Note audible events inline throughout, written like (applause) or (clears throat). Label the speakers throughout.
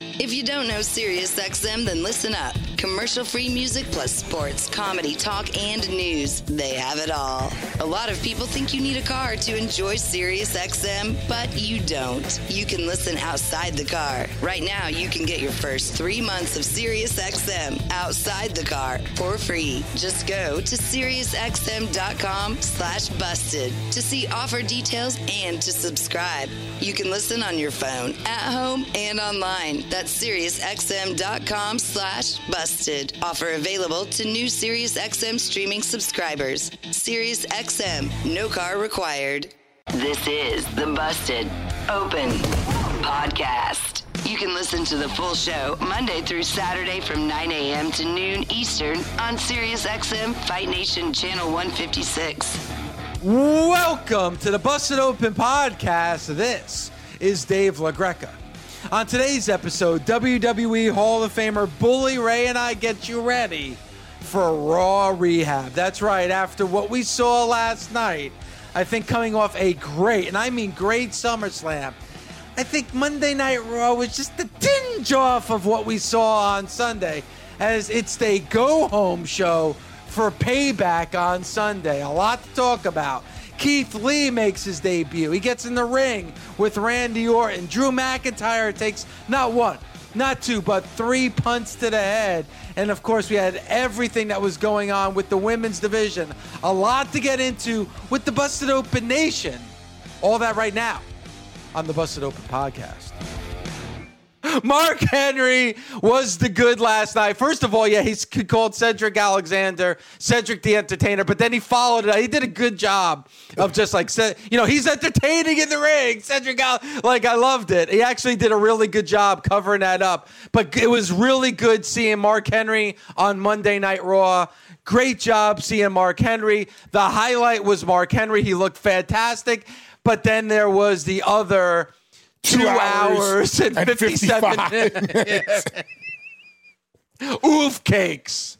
Speaker 1: If you don't know SiriusXM, then listen up. Commercial free music plus sports, comedy, talk, and news. They have it all. A lot of people think you need a car to enjoy SiriusXM, but you don't. You can listen outside the car. Right now, you can get your first three months of SiriusXM outside the car for free. Just go to SiriusXM.com slash busted to see offer details and to subscribe. You can listen on your phone, at home, and online. That's SiriusXM.com slash busted. Offer available to new SiriusXM streaming subscribers. SiriusXM, no car required. This is the Busted Open Podcast. You can listen to the full show Monday through Saturday from 9 a.m. to noon Eastern on SiriusXM Fight Nation Channel 156.
Speaker 2: Welcome to the Busted Open Podcast. This is Dave LaGreca. On today's episode, WWE Hall of Famer Bully Ray and I get you ready for Raw Rehab. That's right, after what we saw last night, I think coming off a great, and I mean great SummerSlam, I think Monday Night Raw was just a tinge off of what we saw on Sunday, as it's the go home show for payback on Sunday. A lot to talk about. Keith Lee makes his debut. He gets in the ring with Randy Orton. Drew McIntyre takes not one, not two, but three punts to the head. And of course, we had everything that was going on with the women's division. A lot to get into with the Busted Open Nation. All that right now on the Busted Open podcast. Mark Henry was the good last night. First of all, yeah, he's called Cedric Alexander, Cedric the Entertainer, but then he followed it. He did a good job of just like, you know, he's entertaining in the ring. Cedric, Al- like, I loved it. He actually did a really good job covering that up. But it was really good seeing Mark Henry on Monday Night Raw. Great job seeing Mark Henry. The highlight was Mark Henry. He looked fantastic. But then there was the other two, two hours, hours, and, and 57 minutes. (laughs) Oof cakes.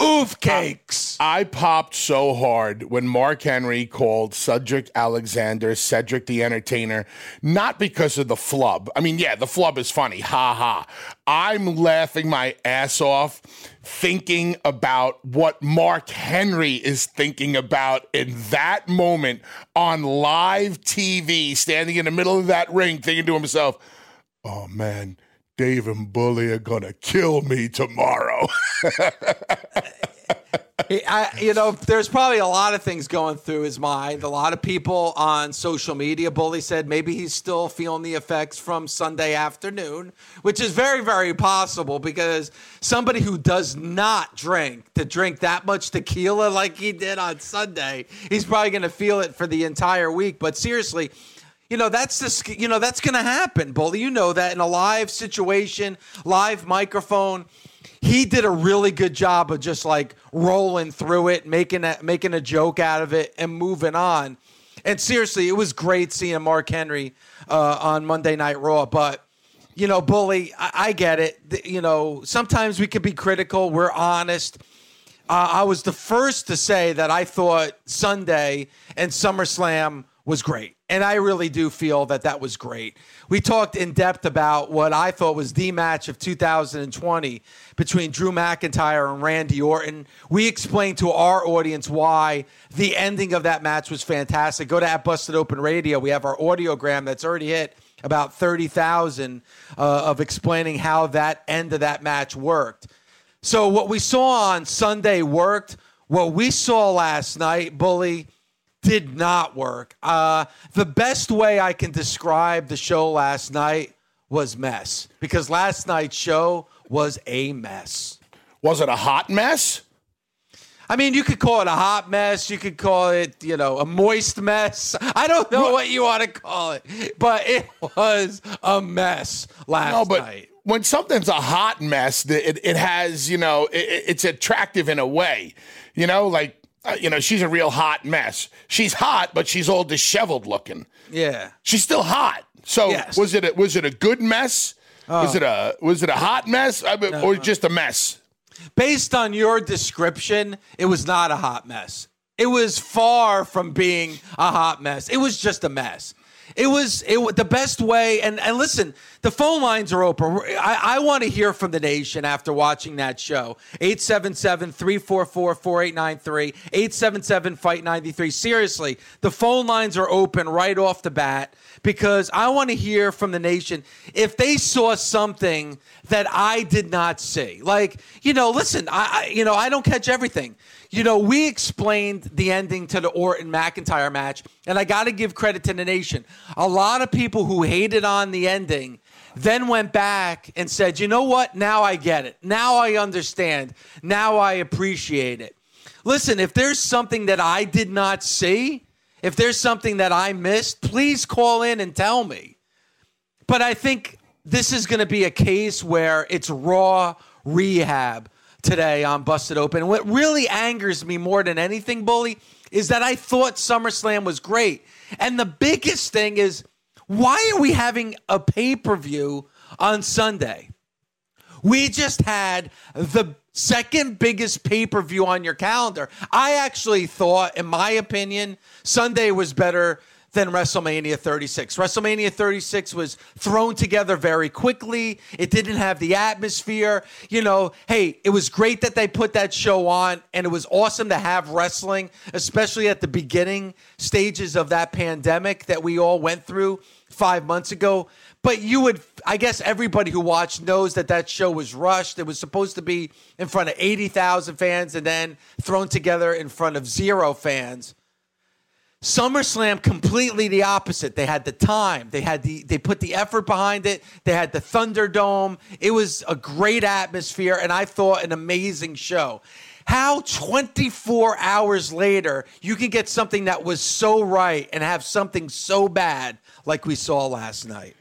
Speaker 2: Oof cakes.
Speaker 3: I, I, popped so hard when Mark Henry called Cedric Alexander Cedric the Entertainer, not because of the flub. I mean, yeah, the flub is funny. Ha ha. I'm laughing my ass off thinking about what Mark Henry is thinking about in that moment on live TV, standing in the middle of that ring, thinking to himself, oh man Dave and Bully are gonna kill me tomorrow. (laughs)
Speaker 2: I, you know, there's probably a lot of things going through his mind. A lot of people on social media, Bully said maybe he's still feeling the effects from Sunday afternoon, which is very, very possible because somebody who does not drink to drink that much tequila like he did on Sunday, he's probably going to feel it for the entire week. But seriously, you know, that's just, you know, that's going to happen, Bully. You know that in a live situation, live microphone. He did a really good job of just like rolling through it, making a, making a joke out of it, and moving on. And seriously, it was great seeing Mark Henry uh, on Monday Night Raw. But you know, Bully, I, I get it. You know, sometimes we can be critical. We're honest. Uh, I was the first to say that I thought Sunday and SummerSlam was great. And I really do feel that that was great. We talked in depth about what I thought was the match of 2020 between Drew McIntyre and Randy Orton. We explained to our audience why the ending of that match was fantastic. Go to at Busted Open Radio. We have our audiogram that's already hit about 30,000 uh, of explaining how that end of that match worked. So, what we saw on Sunday worked. What we saw last night, Bully, did not work. Uh, the best way I can describe the show last night was mess because last night's show was a mess.
Speaker 3: Was it a hot mess?
Speaker 2: I mean, you could call it a hot mess. You could call it, you know, a moist mess. I don't know what you want to call it, but it was a mess last
Speaker 3: No, but
Speaker 2: night.
Speaker 3: when something's a hot mess, it, it has, you know, it, it's attractive in a way. You know, like, uh, you know, she's a real hot mess. She's hot, but she's all disheveled looking.
Speaker 2: Yeah.
Speaker 3: She's still hot. So
Speaker 2: Yes.
Speaker 3: was it a, was it a good mess? was it a was it a hot mess I mean, or just a mess?
Speaker 2: Based on your description, it was not a hot mess. It was far from being a hot mess. It was just a mess. It was it the best way. And and listen, the phone lines are open. I, I want to hear from the nation after watching that show. 877-344-4893, 877 fight 93. Seriously, the phone lines are open right off the bat because I want to hear from the nation if they saw something that I did not see. Like, you know, listen, I, I you know, I don't catch everything. You know, we explained the ending to the Orton McIntyre match, and I got to give credit to the nation. A lot of people who hated on the ending then went back and said, you know what? Now I get it. Now I understand. Now I appreciate it. Listen, if there's something that I did not see, if there's something that I missed, please call in and tell me. But I think this is going to be a case where it's raw rehab today on Busted Open. What really angers me more than anything, Bully, is that I thought SummerSlam was great. And the biggest thing is, why are we having a pay per view on Sunday? We just had the second biggest pay per view on your calendar. I actually thought, in my opinion, Sunday was better than WrestleMania 36. WrestleMania 36 was thrown together very quickly. It didn't have the atmosphere. You know, hey, it was great that they put that show on, and it was awesome to have wrestling, especially at the beginning stages of that pandemic that we all went through five months ago. But you would, I guess, everybody who watched knows that that show was rushed. It was supposed to be in front of 80,000 fans and then thrown together in front of zero fans. SummerSlam completely the opposite. They had the time. They had the they put the effort behind it. They had the Thunderdome. It was a great atmosphere and I thought an amazing show. How 24 hours later you can get something that was so right and have something so bad like we saw last night.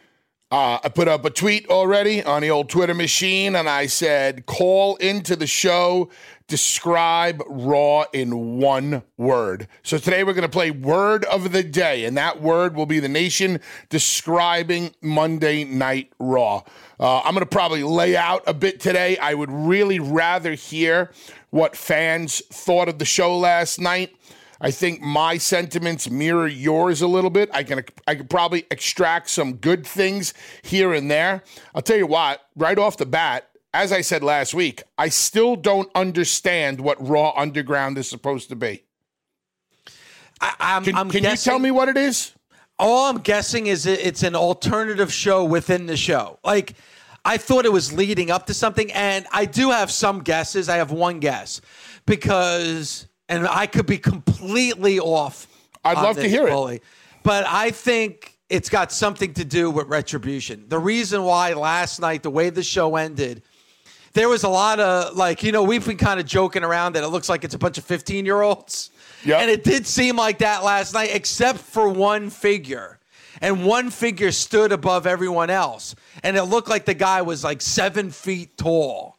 Speaker 3: Uh, I put up a tweet already on the old Twitter machine, and I said, "Call into the show, describe Raw in one word." So today we're going to play word of the day, and that word will be the nation describing Monday Night Raw. Uh, I'm going to probably lay out a bit today. I would really rather hear what fans thought of the show last night. I think my sentiments mirror yours a little bit. I can I could probably extract some good things here and there. I'll tell you what, right off the bat, as I said last week, I still don't understand what Raw Underground is supposed to be.
Speaker 2: I, I'm,
Speaker 3: Can,
Speaker 2: I'm
Speaker 3: can you tell me what it is?
Speaker 2: All I'm guessing is it's an alternative show within the show. Like I thought it was leading up to something, and I do have some guesses. I have one guess because, and I could be completely off.
Speaker 3: I'd love to hear it.
Speaker 2: But I think it's got something to do with retribution. The reason why last night, the way the show ended, there was a lot of like, you know, we've been kind of joking around that it looks like it's a bunch of 15 year olds.
Speaker 3: Yep.
Speaker 2: And it did seem like that last night, except for one figure. And one figure stood above everyone else. And it looked like the guy was like seven feet tall.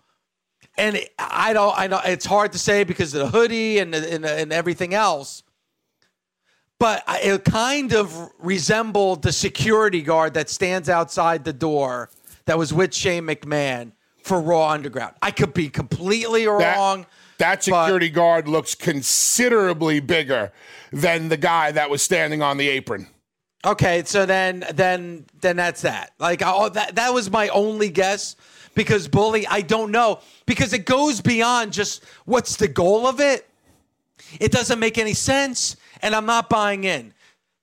Speaker 2: And I don't, I know it's hard to say because of the hoodie and, and, and everything else. But it kind of resembled the security guard that stands outside the door that was with Shane McMahon for Raw Underground. I could be completely wrong.
Speaker 3: that security guard looks considerably bigger than the guy that was standing on the apron.
Speaker 2: Okay, so then then then that's that. Like oh, that that was my only guess because bully I don't know because it goes beyond just what's the goal of it. It doesn't make any sense and I'm not buying in.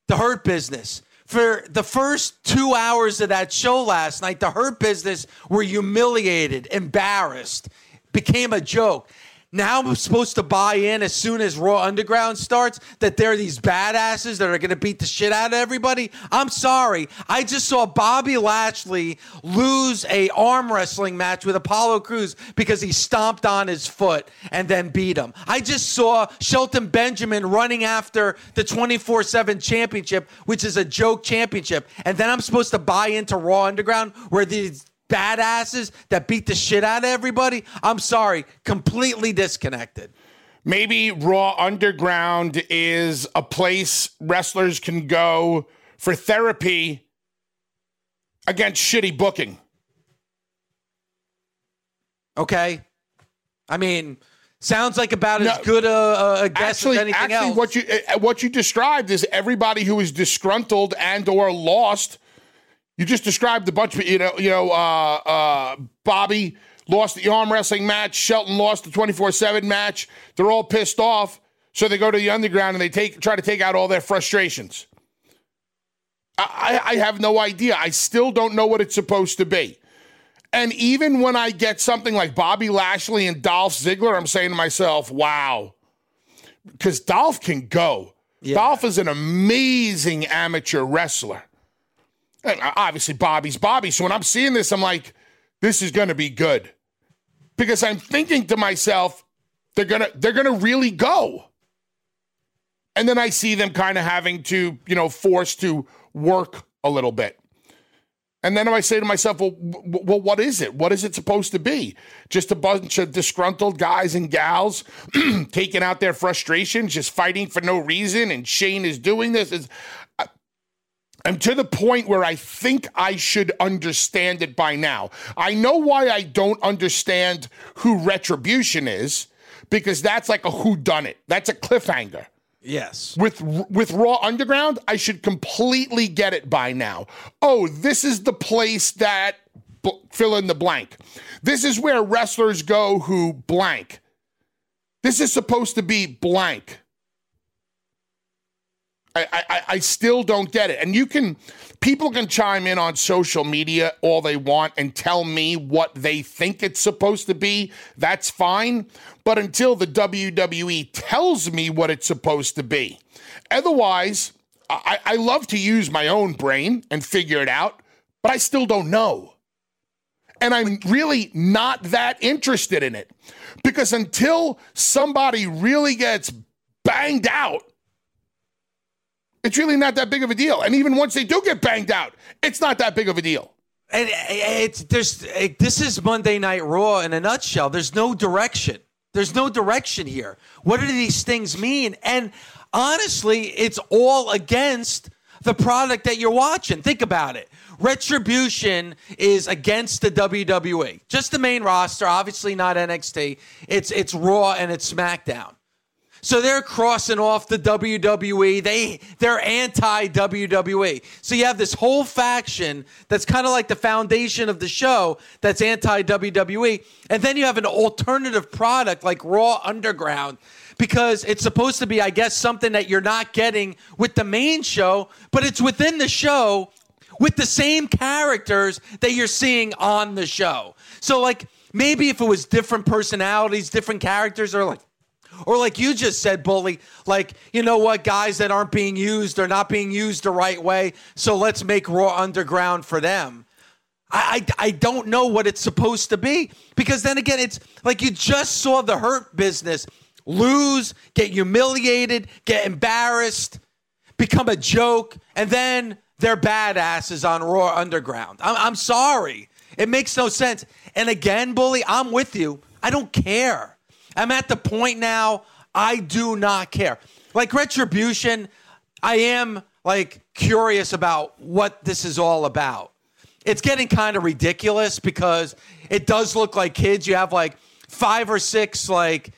Speaker 2: The hurt business. For the first 2 hours of that show last night, the hurt business were humiliated, embarrassed, became a joke. Now I'm supposed to buy in as soon as Raw Underground starts that they're these badasses that are going to beat the shit out of everybody. I'm sorry. I just saw Bobby Lashley lose a arm wrestling match with Apollo Crews because he stomped on his foot and then beat him. I just saw Shelton Benjamin running after the 24/7 championship, which is a joke championship. And then I'm supposed to buy into Raw Underground where these badasses that beat the shit out of everybody. I'm sorry, completely disconnected.
Speaker 3: Maybe Raw Underground is a place wrestlers can go for therapy against shitty booking.
Speaker 2: Okay. I mean, sounds like about no, as good a, a guess
Speaker 3: actually,
Speaker 2: as anything
Speaker 3: actually
Speaker 2: else.
Speaker 3: What you uh, what you described is everybody who is disgruntled and or lost you just described a bunch of you know, you know, uh, uh, Bobby lost the arm wrestling match. Shelton lost the twenty four seven match. They're all pissed off, so they go to the underground and they take try to take out all their frustrations. I, I have no idea. I still don't know what it's supposed to be. And even when I get something like Bobby Lashley and Dolph Ziggler, I'm saying to myself, wow. Because Dolph can go. Yeah. Dolph is an amazing amateur wrestler obviously Bobby's Bobby. So when I'm seeing this, I'm like, this is going to be good because I'm thinking to myself, they're gonna they're gonna really go. And then I see them kind of having to, you know, forced to work a little bit. And then I say to myself, well, w- well, what is it? What is it supposed to be? Just a bunch of disgruntled guys and gals (clears throat) taking out their frustrations, just fighting for no reason. And Shane is doing this. It's, I'm to the point where I think I should understand it by now. I know why I don't understand who Retribution is because that's like a who done it. That's a cliffhanger.
Speaker 2: Yes.
Speaker 3: With with Raw Underground, I should completely get it by now. Oh, this is the place that bl- fill in the blank. This is where wrestlers go who blank. This is supposed to be blank. I, I, I still don't get it. And you can, people can chime in on social media all they want and tell me what they think it's supposed to be. That's fine. But until the WWE tells me what it's supposed to be, otherwise, I, I love to use my own brain and figure it out, but I still don't know. And I'm really not that interested in it because until somebody really gets banged out it's really not that big of a deal. And even once they do get banged out, it's not that big of a deal.
Speaker 2: And eh, it's there's eh, this is Monday Night Raw in a nutshell. There's no direction. There's no direction here. What do these things mean? And honestly, it's all against the product that you're watching. Think about it. Retribution is against the WWE. Just the main roster, obviously not NXT. It's it's Raw and it's SmackDown. So they're crossing off the WWE. They they're anti WWE. So you have this whole faction that's kind of like the foundation of the show that's anti WWE, and then you have an alternative product like Raw Underground because it's supposed to be, I guess, something that you're not getting with the main show, but it's within the show with the same characters that you're seeing on the show. So like maybe if it was different personalities, different characters, or like or like you just said, Bully, like, you know what, guys that aren't being used are not being used the right way. So let's make Raw Underground for them. I, I, I don't know what it's supposed to be because then again, it's like you just saw the Hurt Business lose, get humiliated, get embarrassed, become a joke, and then they're badasses on Raw Underground. I'm, I'm sorry. It makes no sense. And again, Bully, I'm with you. I don't care. I'm at the point now, I do not care. Like Retribution, I am like curious about what this is all about. It's getting kind of ridiculous because it does look like kids. You have like five or six like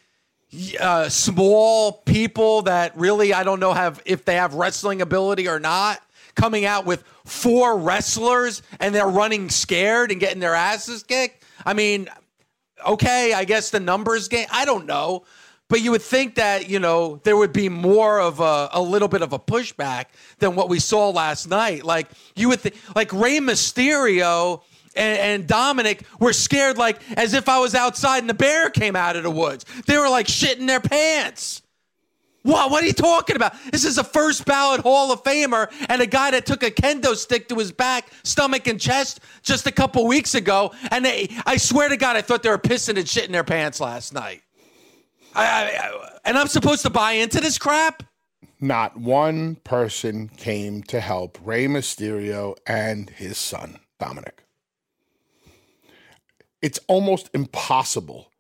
Speaker 2: uh, small people that really I don't know have if they have wrestling ability or not coming out with four wrestlers and they're running scared and getting their asses kicked. I mean, okay, I guess the numbers game. I don't know. But you would think that, you know, there would be more of a, a little bit of a pushback than what we saw last night. Like, you would think, like Rey Mysterio and, and Dominic were scared, like as if I was outside and the bear came out of the woods. They were like shitting their pants. What? What are you talking about? This is a first ballot Hall of Famer and a guy that took a kendo stick to his back, stomach, and chest just a couple weeks ago. And they, I swear to God, I thought they were pissing and shitting in their pants last night. I, I, I, and I'm supposed to buy into this crap?
Speaker 3: Not one person came to help Rey Mysterio and his son, Dominic. It's almost impossible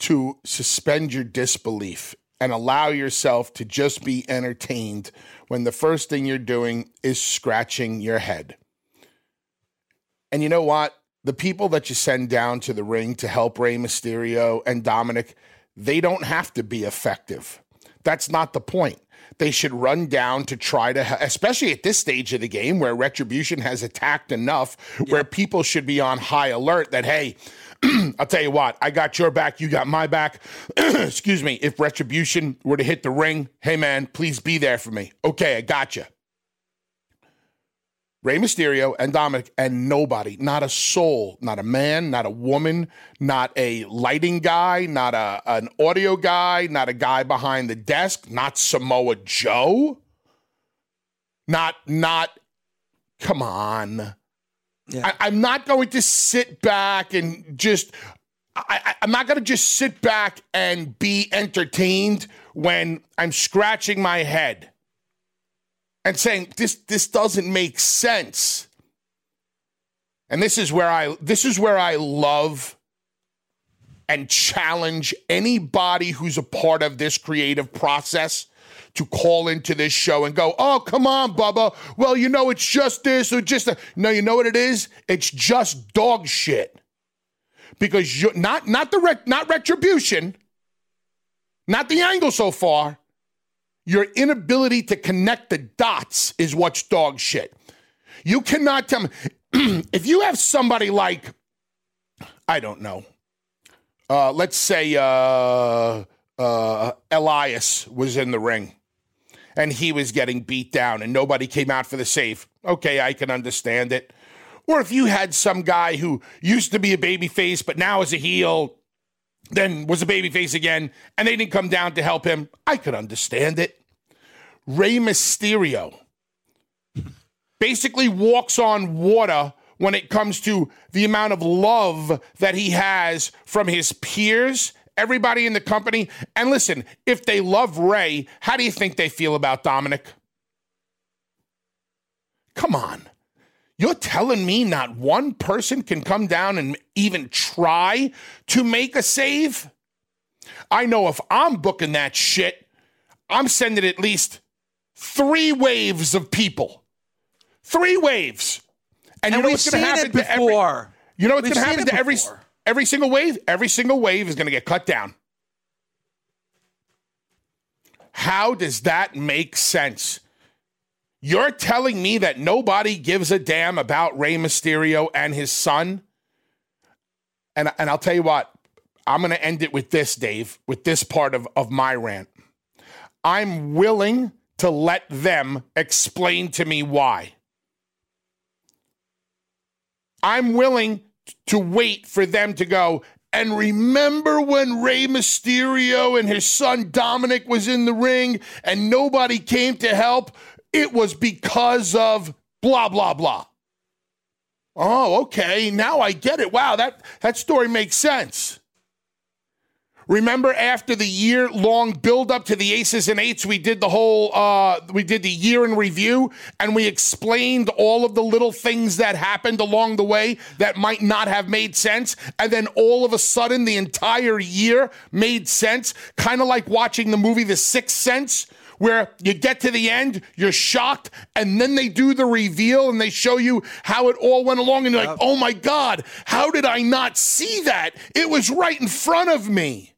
Speaker 3: to suspend your disbelief and allow yourself to just be entertained when the first thing you're doing is scratching your head. And you know what? The people that you send down to the ring to help Rey Mysterio and Dominic, they don't have to be effective. That's not the point. They should run down to try to, especially at this stage of the game where Retribution has attacked enough, where people should be on high alert that, hey, (clears throat) I'll tell you what, I got your back, you got my back. (clears throat) Excuse me. If retribution were to hit the ring, hey man, please be there for me. Okay, I got you. Rey Mysterio and Dominic and nobody, not a soul, not a man, not a woman, not a lighting guy, not a an audio guy, not a guy behind the desk, not Samoa Joe. Not not come on. Yeah. I, am not going to sit back and just. I, I'm not going to just sit back and be entertained when I'm scratching my head and saying this this doesn't make sense. And this is where I this is where I love and challenge anybody who's a part of this creative process to call into this show and go, oh, come on, Bubba. Well, you know, it's just this or just a. No, you know what it is? It's just dog shit. Because you're not not the rec- not retribution, not the angle so far. Your inability to connect the dots is what's dog shit. You cannot tell me (clears throat) if you have somebody like, I don't know, uh, let's say uh, uh, Elias was in the ring and he was getting beat down and nobody came out for the save. Okay, I can understand it. Or if you had some guy who used to be a babyface but now is a heel, then was a babyface again, and they didn't come down to help him, I could understand it. Rey Mysterio basically walks on water when it comes to the amount of love that he has from his peers everybody in the company. And listen, if they love Ray, how do you think they feel about Dominic? Come on. You're telling me not one person can come down and even try to make a save? I know if I'm booking that shit, I'm sending at least three waves of people. Three waves. And, and you know what's going to happen to every. You know what's going to happen to every Every single wave, every single wave is going to get cut down. How does that make sense? You're telling me that nobody gives a damn about Rey Mysterio and his son? And, and I'll tell you what, I'm going to end it with this, Dave, with this part of, of my rant. I'm willing to let them explain to me why. I'm willing to wait for them to go. And remember when Rey Mysterio and his son Dominic was in the ring and nobody came to help? It was because of blah, blah, blah. Oh, okay. Now I get it. Wow, that, that story makes sense. Remember after the year long build up to the aces and eights, we did the whole, uh, we did the year in review and we explained all of the little things that happened along the way that might not have made sense. And then all of a sudden the entire year made sense. Kind of like watching the movie The Sixth Sense where you get to the end, you're shocked, and then they do the reveal and they show you how it all went along, and you're like, oh my God, how did I not see that? It was right in front of me.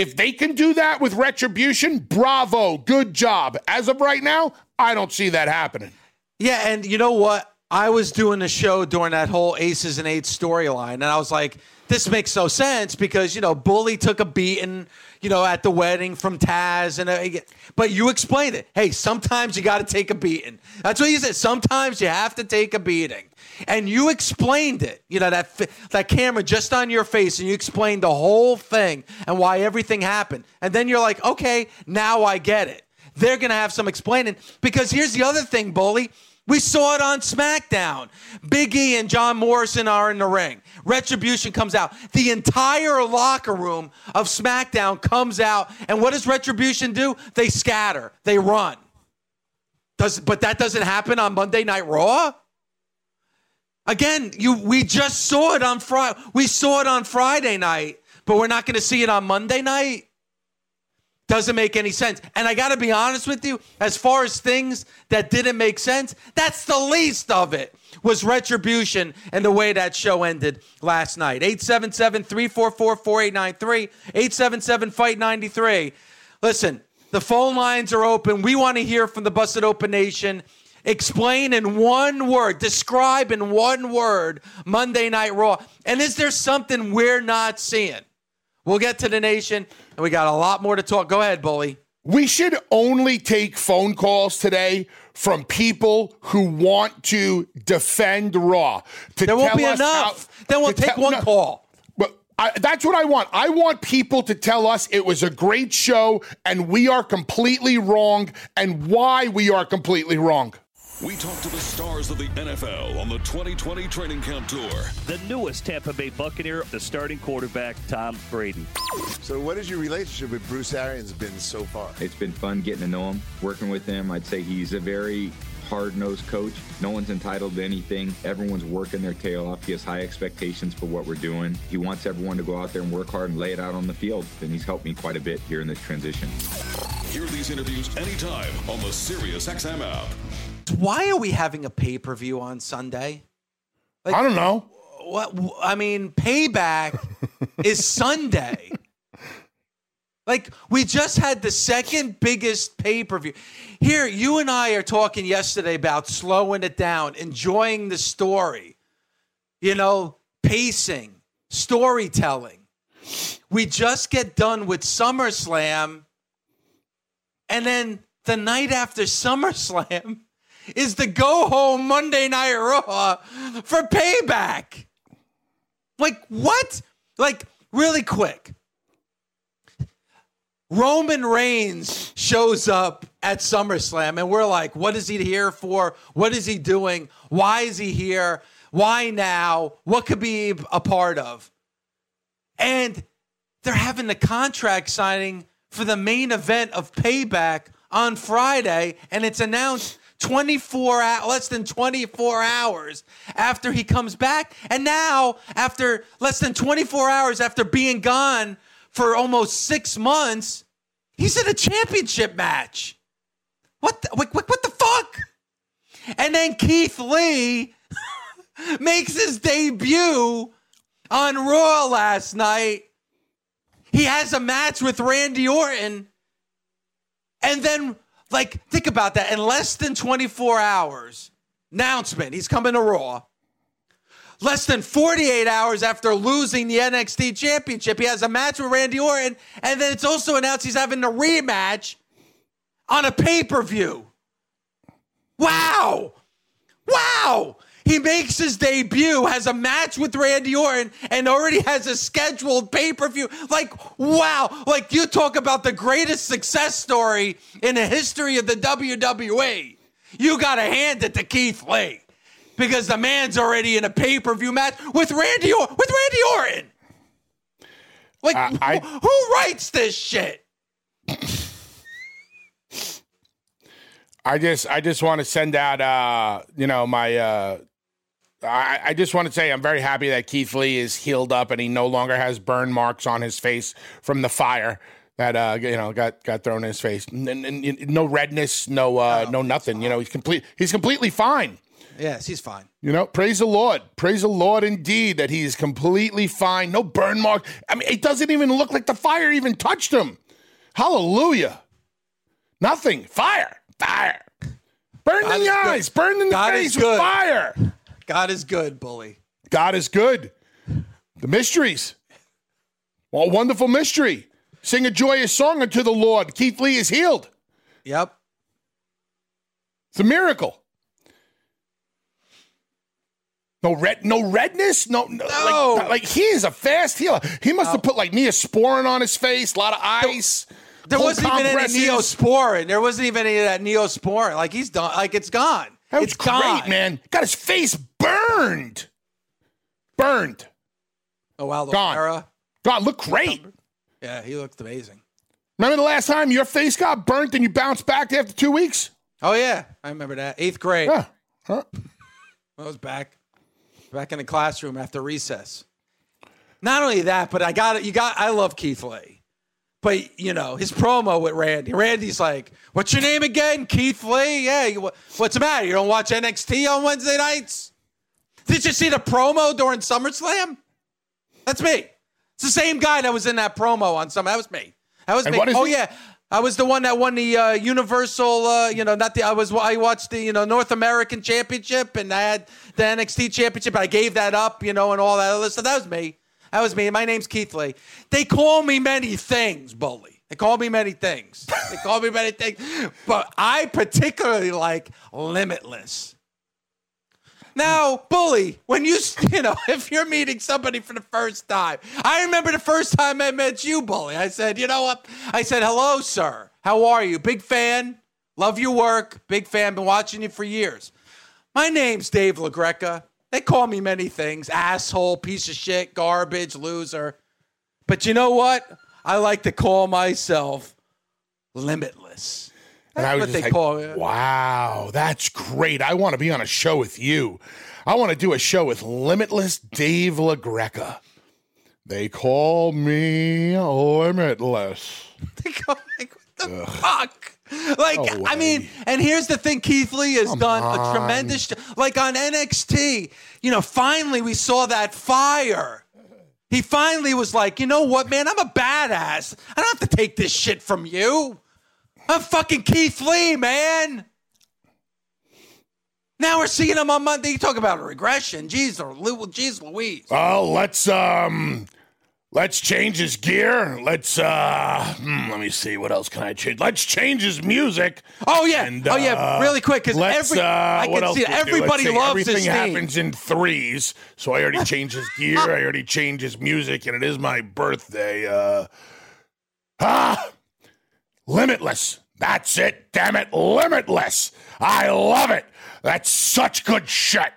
Speaker 3: If they can do that with retribution, bravo, good job. As of right now, I don't see that happening.
Speaker 2: Yeah, and you know what? I was doing a show during that whole aces and eights storyline, and I was like, this makes no sense because you know Bully took a beating, you know, at the wedding from Taz, and uh, but you explained it. Hey, sometimes you got to take a beating. That's what you said. Sometimes you have to take a beating. And you explained it. You know that that camera just on your face, and you explained the whole thing and why everything happened. And then you're like, okay, now I get it. They're gonna have some explaining because here's the other thing, bully. We saw it on SmackDown. Big E and John Morrison are in the ring. Retribution comes out. The entire locker room of SmackDown comes out. And what does Retribution do? They scatter, they run. Does, but that doesn't happen on Monday Night Raw? Again, you we just saw it on Friday. We saw it on Friday night, but we're not going to see it on Monday night. Doesn't make any sense. And I got to be honest with you, as far as things that didn't make sense, that's the least of it. Was retribution and the way that show ended last night. 877 344 4893, 877 Fight 93. Listen, the phone lines are open. We want to hear from the Busted Open Nation. Explain in one word, describe in one word Monday Night Raw. And is there something we're not seeing? We'll get to the nation, and we got a lot more to talk. Go ahead, Bully.
Speaker 3: We should only take phone calls today from people who want to defend Raw.
Speaker 2: To there won't be enough. How, then we'll take one no, call.
Speaker 3: But I, that's what I want. I want people to tell us it was a great show and we are completely wrong and why we are completely wrong.
Speaker 4: We talk to the stars of the NFL on the 2020 training camp tour.
Speaker 5: The newest Tampa Bay Buccaneer, the starting quarterback, Tom Brady.
Speaker 6: So, what has your relationship with Bruce Arians been so far?
Speaker 7: It's been fun getting to know him, working with him. I'd say he's a very hard-nosed coach. No one's entitled to anything. Everyone's working their tail off. He has high expectations for what we're doing. He wants everyone to go out there and work hard and lay it out on the field. And he's helped me quite a bit here in this transition.
Speaker 4: Hear these interviews anytime on the SiriusXM app
Speaker 2: why are we having a pay per view on Sunday?
Speaker 3: Like, I don't know.
Speaker 2: What I mean, payback (laughs) is Sunday. Like we just had the second biggest pay per view. Here, you and I are talking yesterday about slowing it down, enjoying the story, you know, pacing, storytelling. We just get done with SummerSlam, and then the night after (laughs) SummerSlam, is the go home Monday Night Raw for payback. Like, what? Like, really quick. Roman Reigns shows up at SummerSlam, and we're like, what is he here for? What is he doing? Why is he here? Why now? What could be a part of? And they're having the contract signing for the main event of Payback on Friday, and it's announced 24 hours, less than 24 hours after he comes back. And now after less than 24 hours after being gone for almost 6 months he's in a championship match. What the, what, what the fuck? And then Keith Lee (laughs) makes his debut on Raw last night. He has a match with Randy Orton. And then like, think about that. In less than 24 hours, announcement, he's coming to Raw. Less than 48 hours after losing the NXT championship, he has a match with Randy Orton, and then it's also announced he's having a rematch on a pay per view. Wow! Wow! He makes his debut, has a match with Randy Orton, and already has a scheduled pay per view. Like, wow. Like, you talk about the greatest success story in the history of the WWE. You got to hand it to Keith Lee because the man's already in a pay per view match with Randy, or- with Randy Orton. Like, uh, I- who writes this shit?
Speaker 3: I just I just want to send out uh you know my uh I, I, just want to say I'm very happy that Keith Lee is healed up and he no longer has burn marks on his face from the fire that uh, you know got got thrown in his face. N- n- no redness, no uh, no, no nothing. You know he's complete. He's completely fine.
Speaker 2: Yes, he's fine.
Speaker 3: You know, praise the Lord. Praise the Lord indeed that he's completely fine. No burn mark. I mean, it doesn't even look like the fire even touched him. Hallelujah. Nothing. Fire. Fire. Burn God in the eyes. Good. Burn in the God face with fire.
Speaker 2: God is good, bully.
Speaker 3: God is good. The mysteries. Well, wonderful mystery. Sing a joyous song unto the Lord. Keith Lee is healed.
Speaker 2: Yep.
Speaker 3: It's a miracle. No red, no redness, no, no,
Speaker 2: No.
Speaker 3: Like, like he is a fast healer. He must have put like neosporin on his face, a lot of ice.
Speaker 2: There
Speaker 3: cold
Speaker 2: wasn't even any neosporin. There wasn't even any of that neosporin. Like he's done. Like it's gone.
Speaker 3: That was
Speaker 2: it's
Speaker 3: great,
Speaker 2: gone.
Speaker 3: man. Got his face burned, burned.
Speaker 2: Oh wow,
Speaker 3: Gone. God, look great.
Speaker 2: Yeah, he looked amazing.
Speaker 3: Remember the last time your face got burnt and you bounced back after two weeks?
Speaker 2: Oh yeah, I remember that. Eighth grade.
Speaker 3: Yeah. Huh?
Speaker 2: I was back, back in the classroom after recess. Not only that, but I got it. You got. I love Keith Lee, but you know his promo with Randy. Randy's like, "What's your name again? Keith Lee? Yeah. You, what's the matter? You don't watch NXT on Wednesday nights? Did you see the promo during SummerSlam? That's me. It's the same guy that was in that promo on some. That was me. That was
Speaker 3: And
Speaker 2: me. Oh yeah. I was the one that won the uh, Universal, uh, you know, not the. I was. I watched the, you know, North American Championship, and I had the NXT Championship. I gave that up, you know, and all that other stuff. That was me. That was me. My name's Keith Lee. They call me many things, bully. They call me many things. They call me many things, but I particularly like limitless. Now, bully, when you, (laughs) you know, if you're meeting somebody for the first time, I remember the first time I met you, bully. I said, you know what? I said, hello, sir. How are you? Big fan. Love your work. Big fan. Been watching you for years. My name's Dave LaGreca. They call me many things asshole, piece of shit, garbage, loser. But you know what? I like to call myself limitless.
Speaker 3: And I was
Speaker 2: what they
Speaker 3: like,
Speaker 2: call it.
Speaker 3: wow, that's great. I want to be on a show with you. I want to do a show with Limitless Dave LaGreca. They call me Limitless. (laughs)
Speaker 2: They go like, what the fuck? (laughs) Like,
Speaker 3: No
Speaker 2: I mean, and here's the thing: Keith Lee has done a tremendous, like on NXT. You know, finally we saw that fire. He finally was like, you know what, man? I'm a badass. I don't have to take this shit from you. I'm fucking Keith Lee, man. Now we're seeing him on Monday. You talk about a regression. Jeez, or jeez Louise.
Speaker 3: Oh, let's um let's change his gear. Let's uh hmm, let me see what else can I change. Let's change his music.
Speaker 2: Oh yeah,
Speaker 3: And,
Speaker 2: oh yeah,
Speaker 3: uh,
Speaker 2: really quick because every
Speaker 3: uh,
Speaker 2: I can see
Speaker 3: can we do?
Speaker 2: everybody loves
Speaker 3: everything
Speaker 2: his theme.
Speaker 3: happens in threes. So I already (laughs) changed his gear. I already changed his music, and it is my birthday. Uh ah limitless. That's it. Damn it, limitless. I love it. That's such good shit.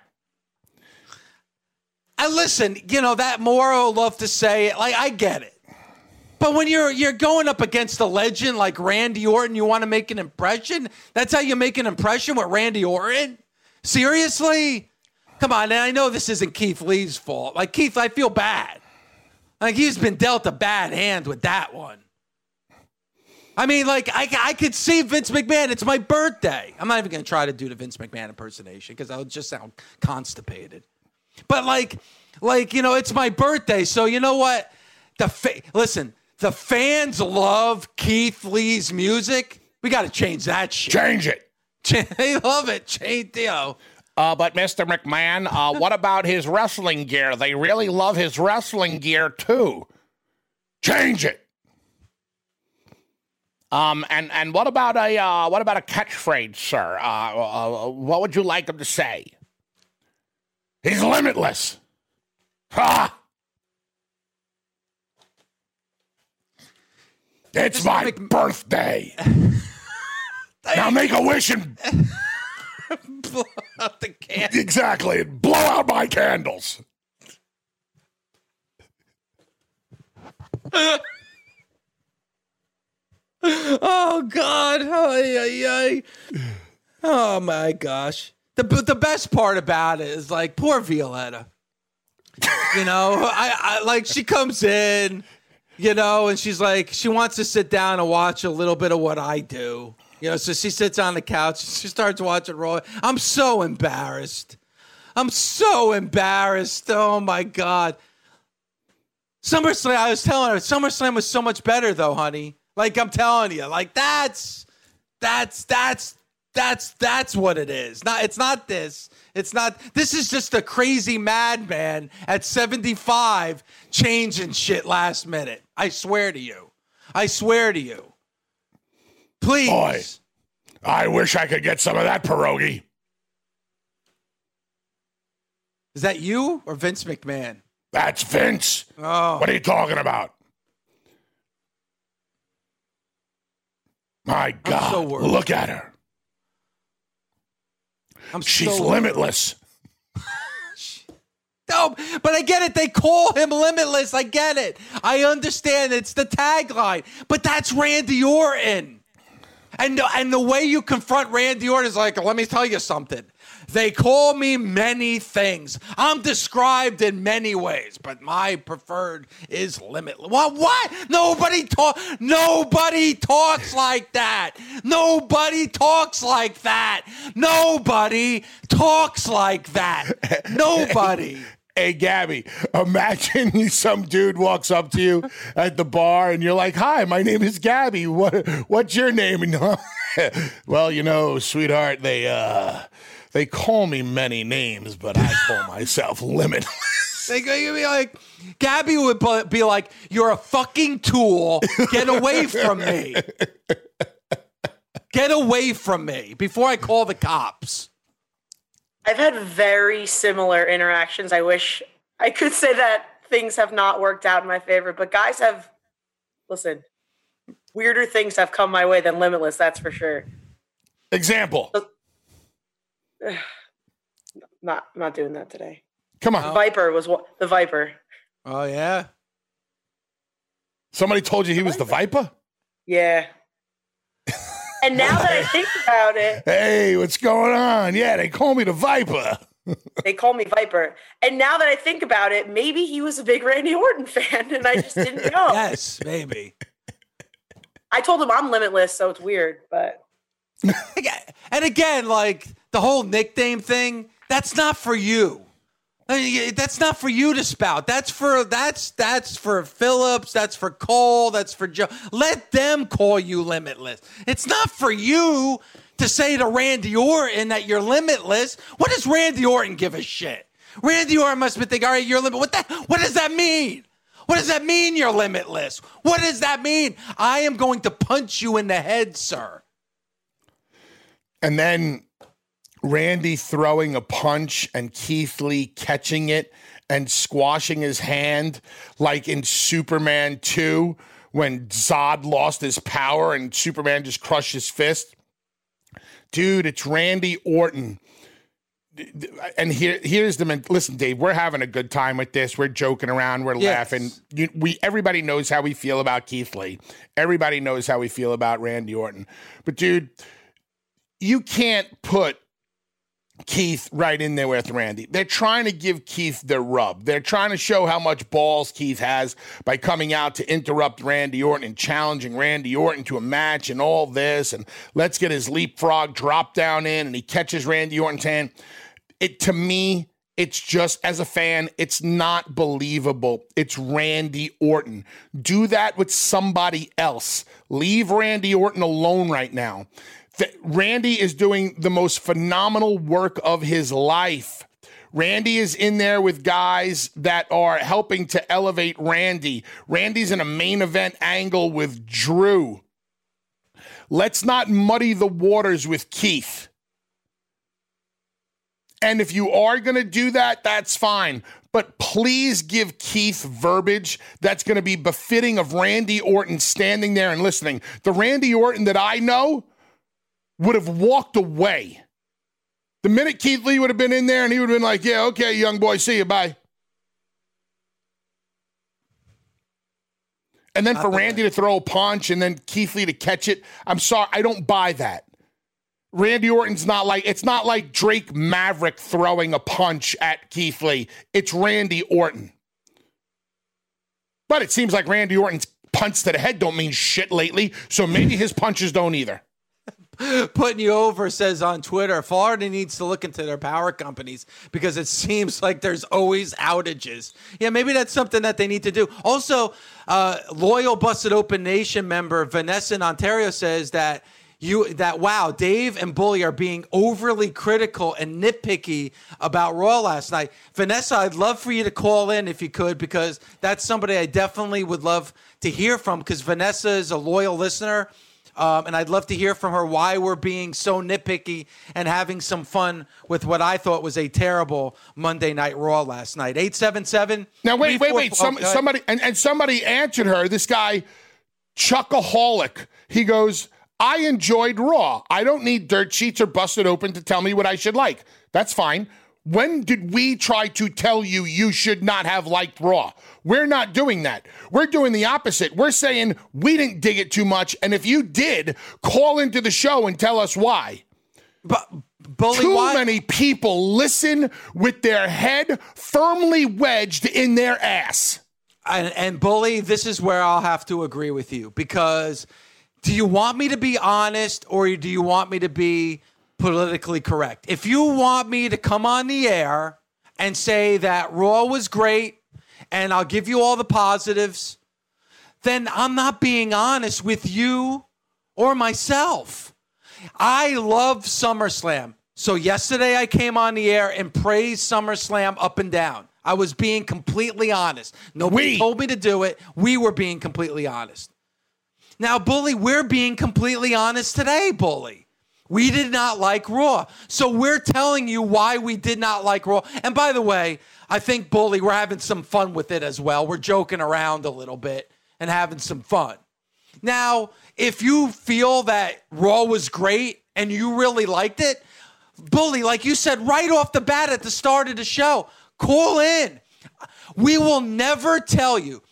Speaker 2: And listen, you know that Moro love to say it. Like I get it, but when you're you're going up against a legend like Randy Orton, you want to make an impression. That's how you make an impression with Randy Orton. Seriously, come on. And I know this isn't Keith Lee's fault. Like Keith, I feel bad. Like he's been dealt a bad hand with that one. I mean, like I, I could see Vince McMahon. It's my birthday. I'm not even going to try to do the Vince McMahon impersonation because I'll just sound constipated. But like, like you know, it's my birthday, so you know what? The fa- listen, the fans love Keith Lee's music. We got to change that shit.
Speaker 3: Change it. (laughs)
Speaker 2: they love it. Change, you know.
Speaker 3: Uh, but Mr. McMahon, uh, what (laughs) about his wrestling gear? They really love his wrestling gear too. Change it. Um, and and what about a uh, what about a catchphrase, sir? Uh, uh, what would you like him to say? He's limitless. Ha! It's
Speaker 2: Mr.
Speaker 3: my
Speaker 2: Mc-
Speaker 3: birthday. (laughs) now make a wish and (laughs)
Speaker 2: Blow out the can.
Speaker 3: exactly blow out my candles. (laughs)
Speaker 2: Oh God! Ay, ay, ay. Oh my gosh! The the best part about it is like poor Violetta. You know, I, I like she comes in, you know, and she's like she wants to sit down and watch a little bit of what I do. You know, so she sits on the couch. She starts watching Raw. I'm so embarrassed. I'm so embarrassed. Oh my God. SummerSlam, I was telling her, SummerSlam was so much better though, honey. Like I'm telling you, like that's that's that's that's that's what it is. Not it's not this. It's not this is just a crazy madman at 75 changing shit last minute. I swear to you. I swear to you. Please.
Speaker 3: Boy. I wish I could get some of that pierogi.
Speaker 2: Is that you or Vince McMahon?
Speaker 3: That's Vince.
Speaker 2: Oh.
Speaker 3: What are you talking about? My God,
Speaker 2: so
Speaker 3: look at her.
Speaker 2: I'm
Speaker 3: She's
Speaker 2: so-
Speaker 3: limitless. (laughs)
Speaker 2: No, but I get it. They call him limitless. I get it. I understand. It's the tagline. But that's Randy Orton. And and the way you confront Randy Orton is like, let me tell you something. They call me many things. I'm described in many ways, but my preferred is limitless. What? What? Nobody talk. Nobody talks like that. Nobody talks like that. Nobody talks like that. (laughs) Nobody.
Speaker 3: Hey, Gabby, imagine (laughs) some dude walks up to you at the bar and you're like, Hi, my name is Gabby. What, what's your name? (laughs) And, well, you know, sweetheart, they, uh, they call me many names, but I call (laughs) myself Limitless.
Speaker 2: They go, you'd be like, Gabby would be like, "You're a fucking tool. Get away from me. Get away from me before I call the cops."
Speaker 8: I've had very similar interactions. I wish I could say that things have not worked out in my favor, but guys have, listen, weirder things have come my way than Limitless, that's for sure.
Speaker 3: Example. (sighs)
Speaker 8: Not not doing that today.
Speaker 3: Come on. Oh.
Speaker 8: Viper was one, the Viper.
Speaker 2: Oh yeah.
Speaker 3: Somebody told you he was the Viper?
Speaker 8: Yeah. (laughs) and now that I think about it,
Speaker 3: Hey, what's going on? Yeah, they call me the Viper. (laughs)
Speaker 8: they call me Viper. And now that I think about it, maybe he was a big Randy Orton (laughs) fan and I just didn't know.
Speaker 2: Yes, maybe.
Speaker 8: I told him I'm limitless, so it's weird, but
Speaker 2: Again- And again, like the whole nickname thing, that's not for you. Uh, I mean, That's not for you to spout. That's for that's that's for Phillips. That's for Cole. That's for Joe. Let them call you limitless. It's not for you to say to Randy Orton that you're limitless. What does Randy Orton give a shit? Randy Orton must be thinking, all right, you're limitless. What that? What does that mean? What does that mean? You're limitless. What does that mean? I am going to punch you in the head, sir.
Speaker 3: And then Randy throwing a punch and Keith Lee catching it and squashing his hand like in Superman 2 when Zod lost his power and Superman just crushed his fist. Dude, it's Randy Orton. And here, here's the men- listen, Dave. We're having a good time with this. We're joking around. We're
Speaker 2: Yes.
Speaker 3: laughing. You, we everybody knows how we feel about Keith Lee. Everybody knows how we feel about Randy Orton. But dude, you can't put Keith right in there with Randy. They're trying to give Keith the rub. They're trying to show how much balls Keith has by coming out to interrupt Randy Orton and challenging Randy Orton to a match and all this. And let's get his leapfrog drop down in and he catches Randy Orton's hand. It to me, it's just as a fan, it's not believable. It's Randy Orton. Do that with somebody else. Leave Randy Orton alone right now. Randy is doing the most phenomenal work of his life. Randy is in there with guys that are helping to elevate Randy. Randy's in a main event angle with Drew. Let's not muddy the waters with Keith. And if you are going to do that, that's fine. But please give Keith verbiage that's going to be befitting of Randy Orton standing there and listening. The Randy Orton that I know would have walked away. The minute Keith Lee would have been in there and he would have been like, yeah, okay, young boy, see you, bye. And then for Randy to throw a punch and then Keith Lee to catch it, I'm sorry, I don't buy that. Randy Orton's not like it's not like Drake Maverick throwing a punch at Keith Lee. It's Randy Orton. But it seems like Randy Orton's punch to the head don't mean shit lately, so maybe his punches don't either.
Speaker 2: Putting you over says on Twitter, Florida needs to look into their power companies because it seems like there's always outages. Yeah, maybe that's something that they need to do. Also, uh, loyal Busted Open Nation member Vanessa in Ontario says that you that wow, Dave and Bully are being overly critical and nitpicky about Raw last night. Vanessa, I'd love for you to call in if you could because that's somebody I definitely would love to hear from because Vanessa is a loyal listener Um, and I'd love to hear from her why we're being so nitpicky and having some fun with what I thought was a terrible Monday Night Raw last night. 877.
Speaker 3: Now wait, wait, wait. Some,
Speaker 2: oh,
Speaker 3: somebody and, and somebody answered her. This guy, Chuckaholic. He goes, I enjoyed Raw. I don't need dirt sheets or busted open to tell me what I should like. That's fine. When did we try to tell you you should not have liked Raw? We're not doing that. We're doing the opposite. We're saying we didn't dig it too much. And if you did, call into the show and tell us why.
Speaker 2: But Bully,
Speaker 3: Too
Speaker 2: why?
Speaker 3: many people listen with their head firmly wedged in their ass.
Speaker 2: And, and Bully, this is where I'll have to agree with you because do you want me to be honest or do you want me to be politically correct? If you want me to come on the air and say that Raw was great and I'll give you all the positives, then I'm not being honest with you or myself. I love SummerSlam. So yesterday I came on the air and praised SummerSlam up and down. I was being completely honest. Nobody
Speaker 3: We.
Speaker 2: told me to do it. We were being completely honest. Now, Bully, we're being completely honest today, Bully. We did not like Raw. So we're telling you why we did not like Raw. And by the way, I think, Bully, we're having some fun with it as well. We're joking around a little bit and having some fun. Now, if you feel that Raw was great and you really liked it, Bully, like you said right off the bat at the start of the show, call in. We will never tell you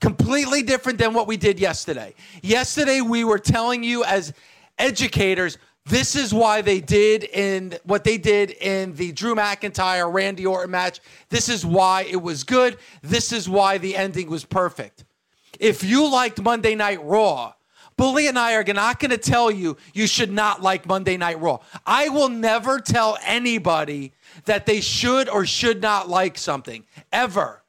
Speaker 2: completely different than what we did yesterday. Yesterday, we were telling you as educators, this is why they did in what they did in the Drew McIntyre Randy Orton match. This is why it was good. This is why the ending was perfect. If you liked Monday Night Raw, Bully and I are not going to tell you you should not like Monday Night Raw. I will never tell anybody that they should or should not like something ever.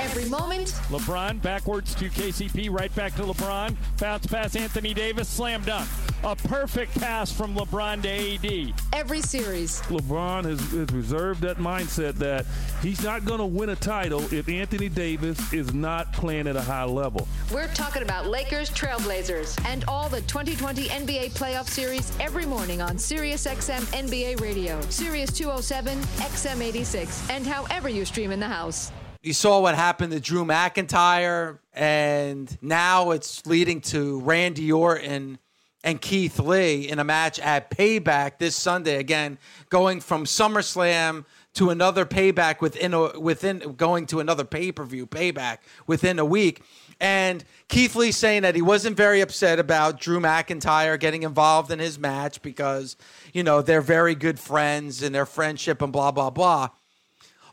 Speaker 9: Every moment,
Speaker 10: LeBron backwards to KCP, right back to LeBron. Bounce pass Anthony Davis, slam dunk. A perfect pass from LeBron to AD.
Speaker 9: every series.
Speaker 11: LeBron has, has reserved that mindset that he's not going to win a title if Anthony Davis is not playing at a high level.
Speaker 9: We're talking about Lakers, Trailblazers, and all the 2020 NBA playoff series every morning on SiriusXM NBA Radio, Sirius 207, XM 86, and however you stream in the house.
Speaker 2: You saw what happened to Drew McIntyre, and now it's leading to Randy Orton and Keith Lee in a match at Payback this Sunday. Again, going from SummerSlam to another Payback within a, within going to another pay per view Payback within a week. And Keith Lee saying that he wasn't very upset about Drew McIntyre getting involved in his match because you know they're very good friends and their friendship and blah blah blah.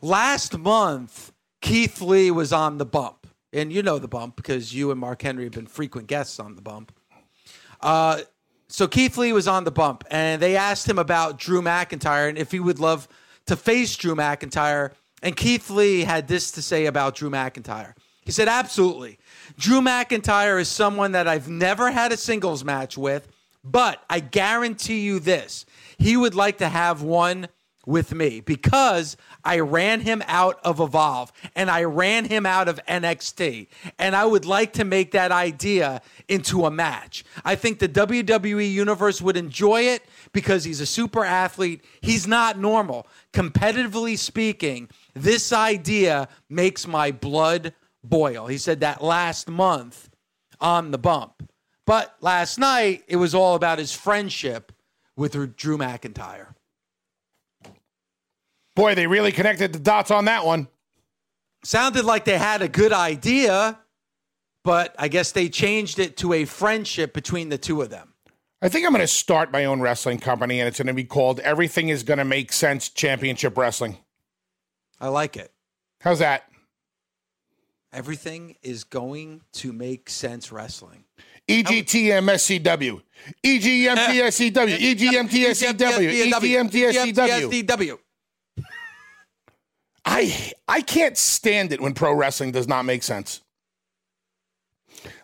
Speaker 2: Last month, Keith Lee was on the bump. And you know the bump because you and Mark Henry have been frequent guests on the bump. Uh, so Keith Lee was on the bump, and they asked him about Drew McIntyre and if he would love to face Drew McIntyre. And Keith Lee had this to say about Drew McIntyre. He said, Absolutely. Drew McIntyre is someone that I've never had a singles match with, but I guarantee you this he would like to have one with me because I ran him out of Evolve and I ran him out of NXT. And I would like to make that idea into a match. I think the WWE universe would enjoy it because he's a super athlete. He's not normal. Competitively speaking, this idea makes my blood boil. He said that last month on the bump. But last night, it was all about his friendship with Drew McIntyre.
Speaker 3: Boy, they really connected the dots on that one.
Speaker 2: Sounded like they had a good idea, but I guess they changed it to a friendship between the two of them.
Speaker 3: I think I'm going to start my own wrestling company, and it's going to be called Everything is Going to Make Sense Championship Wrestling.
Speaker 2: I like it.
Speaker 3: How's that?
Speaker 2: Everything is going to make sense wrestling.
Speaker 3: E EGTMSCW. EGMTSCW. (laughs) EGMTSCW. EGMTSCW. I I can't stand it when pro wrestling does not make sense.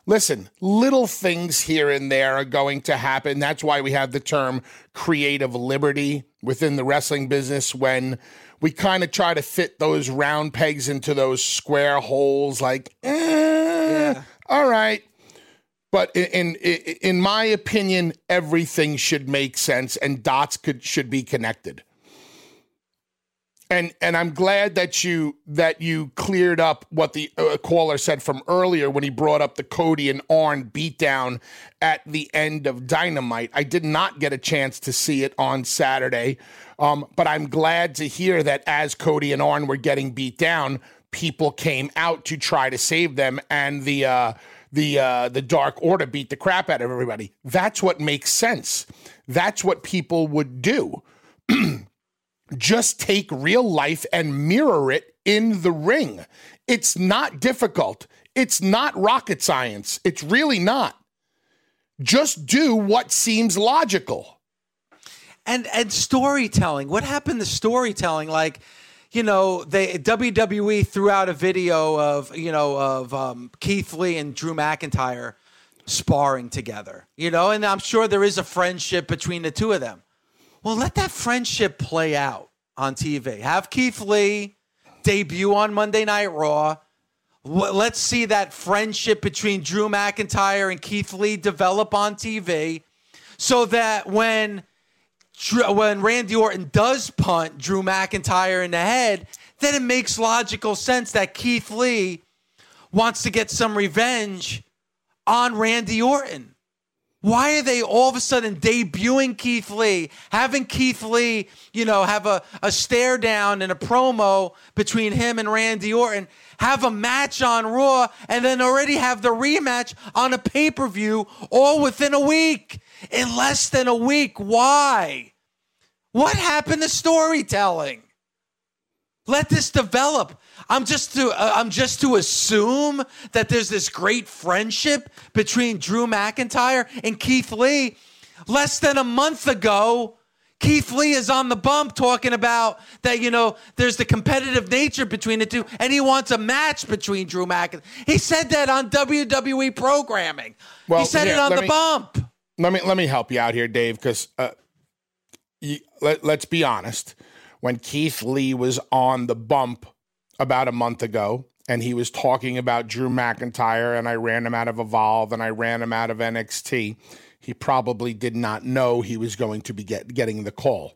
Speaker 3: Listen, little things here and there are going to happen. That's why we have the term creative liberty within the wrestling business when we kind of try to fit those round pegs into those square holes like, eh, all right. But in, in in my opinion, everything should make sense, and dots could should be connected. And and I'm glad that you that you cleared up what the uh, caller said from earlier when he brought up the Cody and Arn beatdown at the end of Dynamite. I did not get a chance to see it on Saturday, um, but I'm glad to hear that as Cody and Arn were getting beat down, people came out to try to save them, and the uh, the uh, the Dark Order beat the crap out of everybody. That's what makes sense. That's what people would do. (clears throat) Just take real life and mirror it in the ring. It's not difficult. It's not rocket science. It's really not. Just do what seems logical.
Speaker 2: And and storytelling. What happened to storytelling? Like, you know, they WWE threw out a video of you know of um, Keith Lee and Drew McIntyre sparring together. You know, and I'm sure there is a friendship between the two of them. Well, let that friendship play out on TV. Have Keith Lee debut on Monday Night Raw. Let's see that friendship between Drew McIntyre and Keith Lee develop on TV so that when when Randy Orton does punt Drew McIntyre in the head, then it makes logical sense that Keith Lee wants to get some revenge on Randy Orton. Why are they all of a sudden debuting Keith Lee, having Keith Lee, you know, have a, a stare down and a promo between him and Randy Orton, have a match on Raw, and then already have the rematch on a pay per view all within a week? In less than a week. Why? What happened to storytelling? Let this develop. I'm just to uh, I'm just to assume that there's this great friendship between Drew McIntyre and Keith Lee. Less than a month ago, Keith Lee is on the bump talking about that, you know, there's the competitive nature between the two, and he wants a match between Drew McIntyre. He said that on WWE programming. Well, he said here, it on the
Speaker 3: me,
Speaker 2: bump.
Speaker 3: Let me let me help you out here, Dave, because uh, let, let's be honest. When Keith Lee was on the bump about a month ago, and he was talking about Drew McIntyre, and I ran him out of Evolve, and I ran him out of NXT. He probably did not know he was going to be get, getting the call.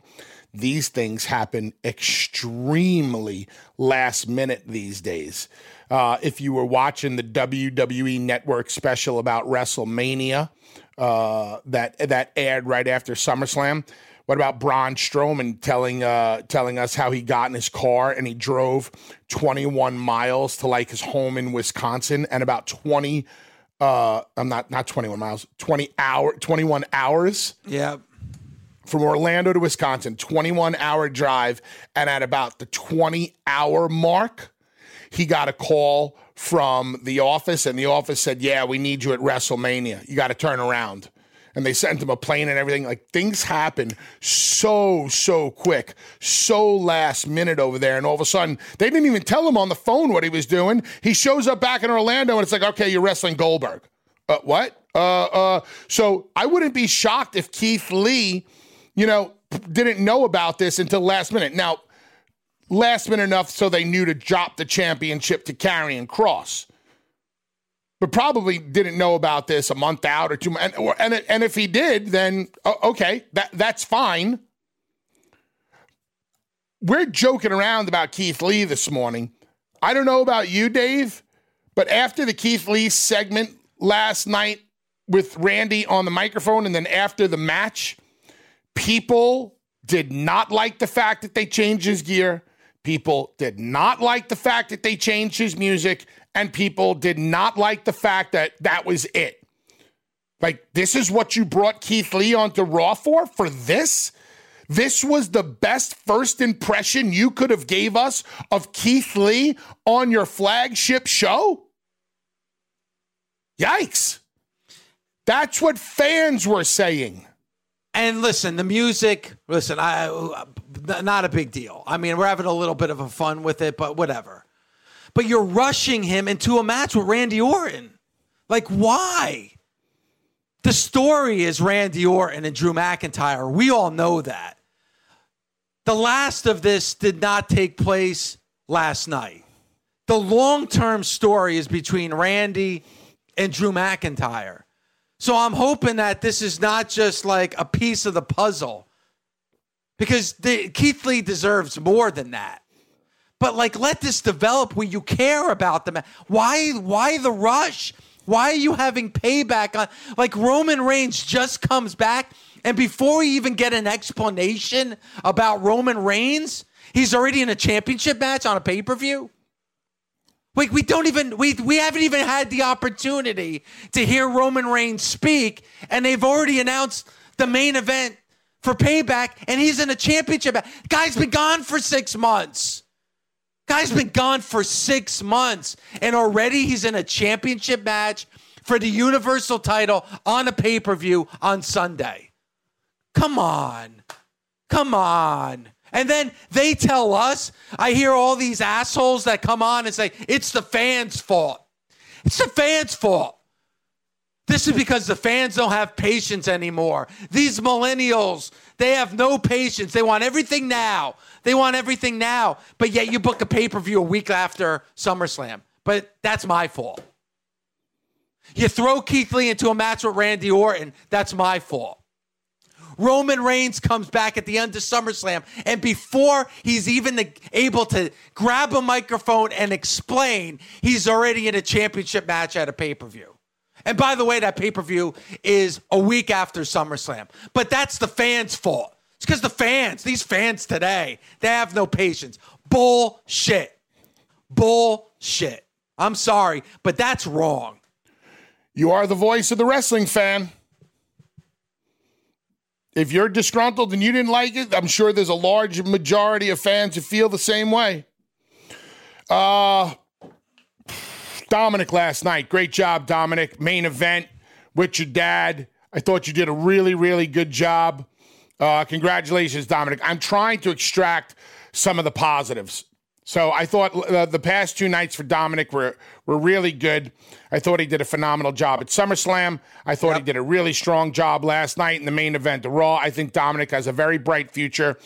Speaker 3: These things happen extremely last minute these days. Uh, if you were watching the WWE Network special about WrestleMania uh, that that aired right after SummerSlam, what about Braun Strowman telling uh, telling us how he got in his car and he drove 21 miles to like his home in Wisconsin and about 20 uh I'm not not 21 miles, 20 hour 21 hours.
Speaker 2: Yeah.
Speaker 3: From Orlando to Wisconsin, 21 hour drive and at about the 20 hour mark, he got a call from the office and the office said, "Yeah, we need you at WrestleMania. You got to turn around." And they sent him a plane and everything. Like things happen so, so quick, so last minute over there. And all of a sudden, they didn't even tell him on the phone what he was doing. He shows up back in Orlando and it's like, okay, you're wrestling Goldberg. Uh, what? Uh, uh, so I wouldn't be shocked if Keith Lee, you know, didn't know about this until last minute. Now, last minute enough so they knew to drop the championship to Karrion Kross but probably didn't know about this a month out or two and, or, and, and if he did then okay that that's fine. We're joking around about Keith Lee this morning. I don't know about you Dave but after the Keith Lee segment last night with Randy on the microphone and then after the match people did not like the fact that they changed his gear. People did not like the fact that they changed his music and people did not like the fact that that was it. Like, this is what you brought Keith Lee onto Raw for? For this? This was the best first impression you could have gave us of Keith Lee on your flagship show? Yikes. That's what fans were saying.
Speaker 2: And listen, the music, listen, I not a big deal. I mean, we're having a little bit of a fun with it, but whatever but you're rushing him into a match with Randy Orton. Like, why? The story is Randy Orton and Drew McIntyre. We all know that. The last of this did not take place last night. The long term story is between Randy and Drew McIntyre. So I'm hoping that this is not just like a piece of the puzzle because the, Keith Lee deserves more than that. But like, let this develop where you care about them. Why? Why the rush? Why are you having payback on? Like Roman Reigns just comes back, and before we even get an explanation about Roman Reigns, he's already in a championship match on a pay per view. Wait, we don't even we we haven't even had the opportunity to hear Roman Reigns speak, and they've already announced the main event for Payback, and he's in a championship. Guy's been gone for six months. Guy's been gone for six months, and already he's in a championship match for the Universal title on a pay per view on Sunday. Come on. Come on. And then they tell us, I hear all these assholes that come on and say, it's the fans' fault. It's the fans' fault. This is because the fans don't have patience anymore. These millennials, they have no patience. They want everything now. They want everything now. But yet you book a pay per view a week after SummerSlam. But that's my fault. You throw Keith Lee into a match with Randy Orton. That's my fault. Roman Reigns comes back at the end of SummerSlam, and before he's even able to grab a microphone and explain, he's already in a championship match at a pay per view. And by the way, that pay per view is a week after SummerSlam. But that's the fans' fault. It's because the fans, these fans today, they have no patience. Bullshit. Bullshit. I'm sorry, but that's wrong.
Speaker 3: You are the voice of the wrestling fan. If you're disgruntled and you didn't like it, I'm sure there's a large majority of fans who feel the same way. Uh, Dominic last night. Great job, Dominic. Main event with your dad. I thought you did a really, really good job. Uh, congratulations, Dominic. I'm trying to extract some of the positives. So I thought uh, the past two nights for Dominic were were really good. I thought he did a phenomenal job at SummerSlam. I thought yep. he did a really strong job last night in the main event, the Raw. I think Dominic has a very bright future.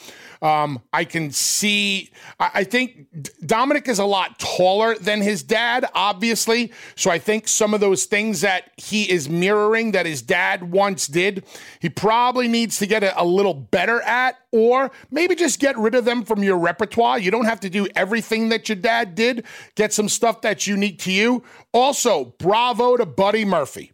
Speaker 3: Um, I can see, I, I think Dominic is a lot taller than his dad, obviously. So I think some of those things that he is mirroring that his dad once did, he probably needs to get a, a little better at, or maybe just get rid of them from your repertoire. You don't have to do everything that your dad did, get some stuff that's unique to you. Also, bravo to Buddy Murphy.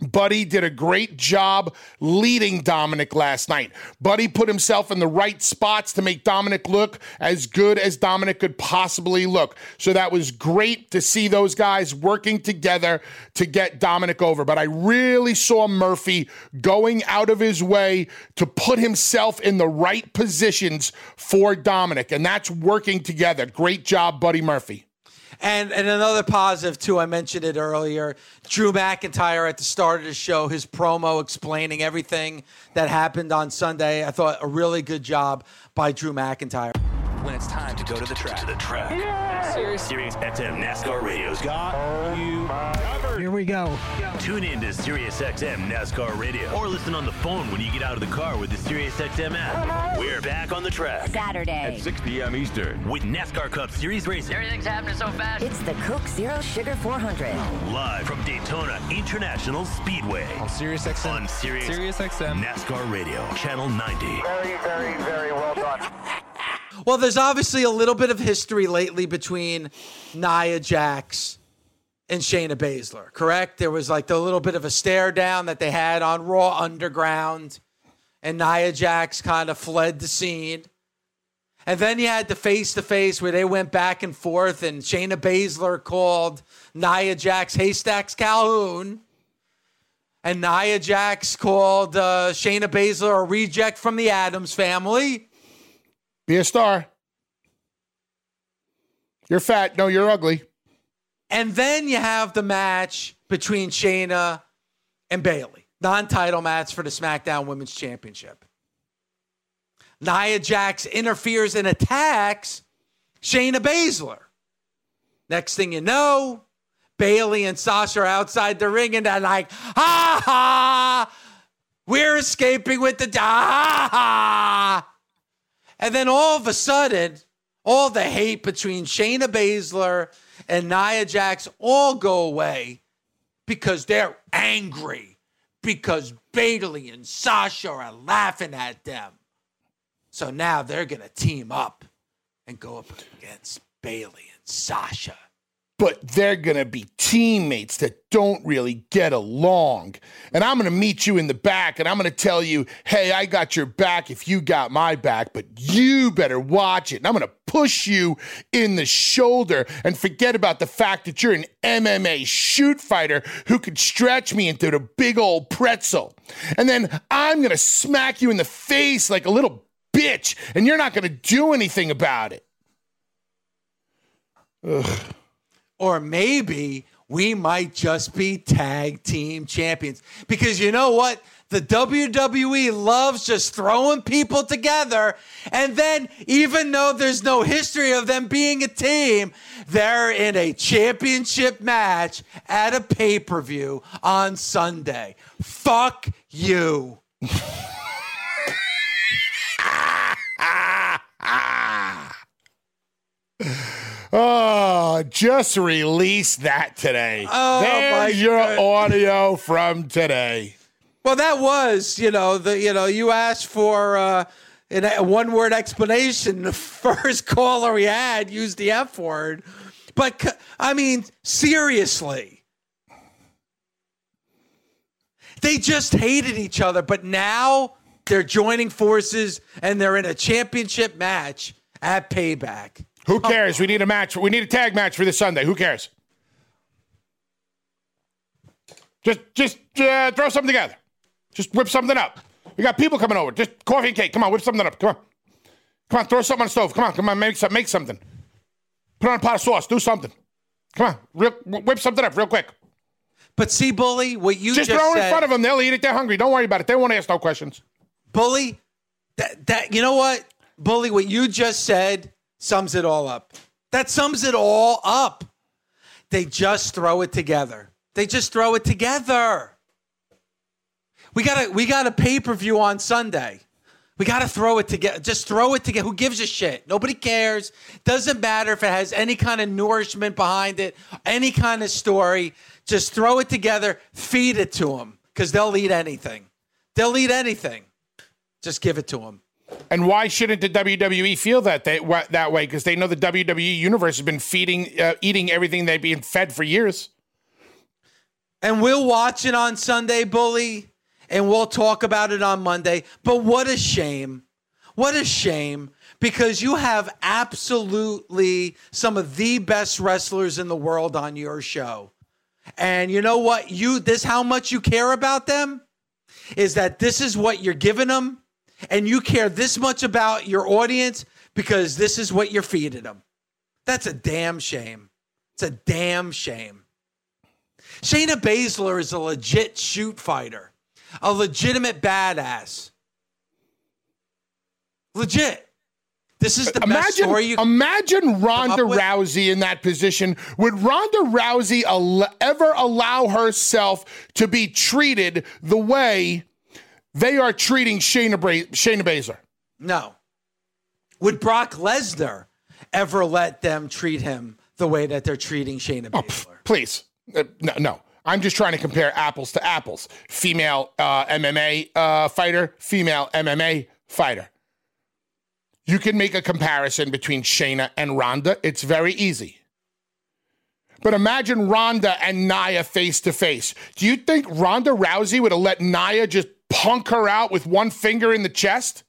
Speaker 3: Buddy did a great job leading Dominic last night. Buddy put himself in the right spots to make Dominic look as good as Dominic could possibly look. So that was great to see those guys working together to get Dominic over. But I really saw Murphy going out of his way to put himself in the right positions for Dominic, and that's working together. Great job, Buddy Murphy.
Speaker 2: And and another positive too, I mentioned it earlier. Drew McIntyre at the start of the show, his promo explaining everything that happened on Sunday. I thought a really good job by Drew McIntyre.
Speaker 12: When it's time to go to the track.
Speaker 13: To the track. Yeah. Sirius,
Speaker 12: Sirius XM NASCAR Radio's got oh you
Speaker 14: covered. Here we go.
Speaker 12: Tune in to SiriusXM NASCAR Radio or listen on the phone when you get out of the car with the SiriusXM app. We're back on the track.
Speaker 15: Saturday.
Speaker 12: At 6 p.m. Eastern with NASCAR Cup Series racing.
Speaker 15: Everything's happening so fast. It's the Coke Zero Sugar 400.
Speaker 12: Live from Daytona International Speedway.
Speaker 16: On SiriusXM
Speaker 12: On Sirius,
Speaker 16: Sirius XM.
Speaker 12: NASCAR Radio. Channel 90.
Speaker 17: Very, very, very well done.
Speaker 2: Well, there's obviously a little bit of history lately between Nia Jax and Shayna Baszler, correct? There was like the little bit of a stare down that they had on Raw Underground, and Nia Jax kind of fled the scene. And then you had the face to face where they went back and forth, and Shayna Baszler called Nia Jax Haystacks Calhoun. And Nia Jax called uh, Shayna Baszler a reject from the Addams family.
Speaker 3: Be a star. You're fat. No, you're ugly.
Speaker 2: And then you have the match between Shayna and Bayley, non title match for the SmackDown Women's Championship. Nia Jax interferes and attacks Shayna Baszler. Next thing you know, Bayley and Sasha are outside the ring and they're like, ha ha, we're escaping with the ha ha. And then all of a sudden, all the hate between Shayna Baszler and Nia Jax all go away because they're angry. because Bayley and Sasha are laughing at them. So now they're going to team up and go up against Bayley and Sasha.
Speaker 3: But they're going to be teammates that don't really get along. And I'm going to meet you in the back and I'm going to tell you, hey, I got your back if you got my back, but you better watch it. And I'm going to push you in the shoulder and forget about the fact that you're an MMA shoot fighter who could stretch me into the big old pretzel. And then I'm going to smack you in the face like a little bitch, and you're not going to do anything about it. Ugh.
Speaker 2: Or maybe we might just be tag team champions. Because you know what? The WWE loves just throwing people together. And then, even though there's no history of them being a team, they're in a championship match at a pay per view on Sunday. Fuck you. (laughs)
Speaker 3: Oh, just release that today.
Speaker 2: Oh,
Speaker 3: There's your
Speaker 2: God.
Speaker 3: audio from today.
Speaker 2: Well, that was, you know, the you know, you asked for uh, a one word explanation. The first caller we had used the F word, but I mean, seriously, they just hated each other. But now they're joining forces and they're in a championship match at Payback.
Speaker 3: Who cares? We need a match. We need a tag match for this Sunday. Who cares? Just, just uh, throw something together. Just whip something up. We got people coming over. Just coffee and cake. Come on, whip something up. Come on, come on. Throw something on the stove. Come on, come on. Make some, make something. Put on a pot of sauce. Do something. Come on, real, whip something up real quick.
Speaker 2: But see, bully, what you
Speaker 3: just,
Speaker 2: just,
Speaker 3: throw it
Speaker 2: said,
Speaker 3: in front of them. They'll eat it. They're hungry. Don't worry about it. They won't ask no questions.
Speaker 2: Bully, that that you know what? Bully, what you just said sums it all up. That sums it all up. They just throw it together. They just throw it together. We got a we got a pay-per-view on Sunday. We got to throw it together. Just throw it together. Who gives a shit? Nobody cares. Doesn't matter if it has any kind of nourishment behind it, any kind of story. Just throw it together, feed it to them because they'll eat anything. They'll eat anything. Just give it to them.
Speaker 3: And why shouldn't the WWE feel that they, wha- that way? Because they know the WWE universe has been feeding, uh, eating everything they've been fed for years.
Speaker 2: And we'll watch it on Sunday, Bully, and we'll talk about it on Monday. But what a shame. What a shame. Because you have absolutely some of the best wrestlers in the world on your show. And you know what? You this how much you care about them is that this is what you're giving them and you care this much about your audience because this is what you're feeding them. That's a damn shame. It's a damn shame. Shayna Baszler is a legit shoot fighter, a legitimate badass. Legit. This is the best
Speaker 3: Imagine,
Speaker 2: story you
Speaker 3: imagine Ronda? Rousey in that position. Would Ronda Rousey al- ever allow herself to be treated the way they are treating Shayna, Bra- Shayna Baszler?
Speaker 2: No. Would Brock Lesnar ever let them treat him the way that they're treating Shayna Baszler?
Speaker 3: Please. Uh, no, no. I'm just trying to compare apples to apples. Female uh, MMA uh, fighter, female MMA fighter. You can make a comparison between Shayna and Ronda. It's very easy. But imagine Ronda and Nia face to face. Do you think Ronda Rousey would have let Nia just punk her out with one finger in the chest?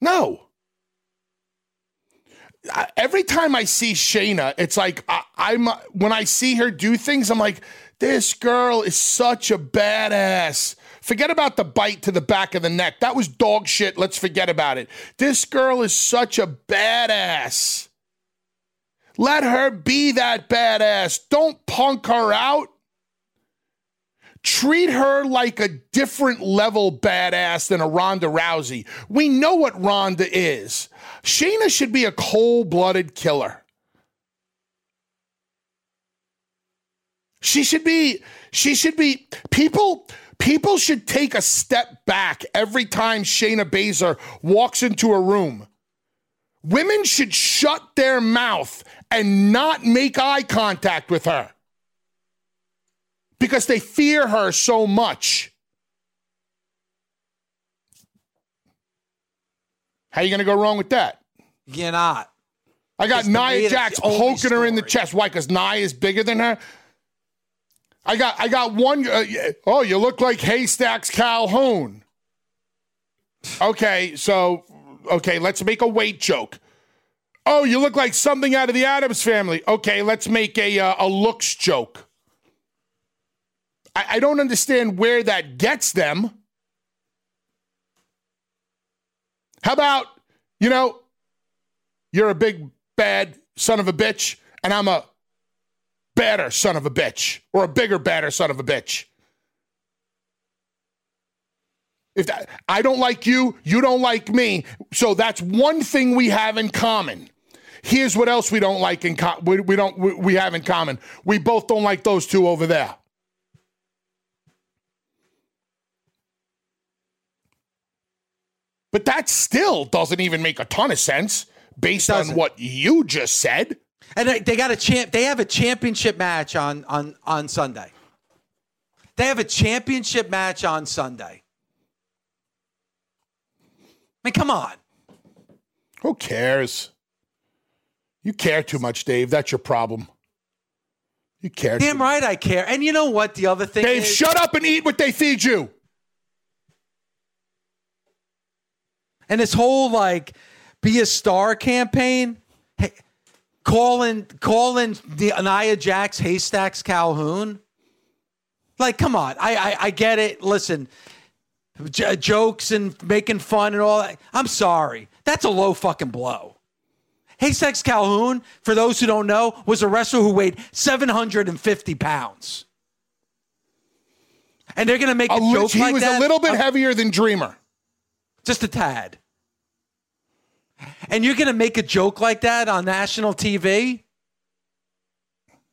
Speaker 3: No. Every time I see Shayna, it's like I, I'm when I see her do things, I'm like, this girl is such a badass. Forget about the bite to the back of the neck. That was dog shit. Let's forget about it. This girl is such a badass. Let her be that badass. Don't punk her out. Treat her like a different level badass than a Ronda Rousey. We know what Ronda is. Shayna should be a cold blooded killer. She should be, she should be, people, people should take a step back every time Shayna Baszler walks into a room. Women should shut their mouth and not make eye contact with her. Because they fear her so much. How you going to go wrong with that?
Speaker 2: You're not.
Speaker 3: I got Nia Jax poking her in the chest. Why? Because Nia is bigger than her. I got I got one. Uh, oh, you look like Haystacks Calhoun. Okay, so okay, let's make a weight joke. Oh, you look like something out of the Addams family. Okay, let's make a uh, a looks joke. I, I don't understand where that gets them. How about you know, you're a big bad son of a bitch, and I'm a badder son of a bitch, or a bigger badder son of a bitch. If that, I don't like you, you don't like me. So that's one thing we have in common. Here's what else we don't like in co- we, we don't we, we have in common. We both don't like those two over there. But that still doesn't even make a ton of sense based on what you just said.
Speaker 2: And they, got a champ. They have a championship match on on on Sunday. They have a championship match on Sunday. I mean, come on.
Speaker 3: Who cares? You care too much, Dave. That's your problem. You care.
Speaker 2: Damn right I care. And you know what? The other thing
Speaker 3: Dave,
Speaker 2: is,
Speaker 3: shut up and eat what they feed you.
Speaker 2: And this whole like be a star campaign, hey, calling calling the Nia Jax Haystacks Calhoun. Like, come on. I I, I get it. Listen, j- jokes and making fun and all that. I'm sorry. That's a low fucking blow. Haystacks Calhoun, for those who don't know, was a wrestler who weighed 750 pounds. And they're gonna make a,
Speaker 3: A
Speaker 2: joke
Speaker 3: he
Speaker 2: like
Speaker 3: was
Speaker 2: that.
Speaker 3: a little bit heavier than Dreamer.
Speaker 2: Just a tad. And you're going to make a joke like that on national TV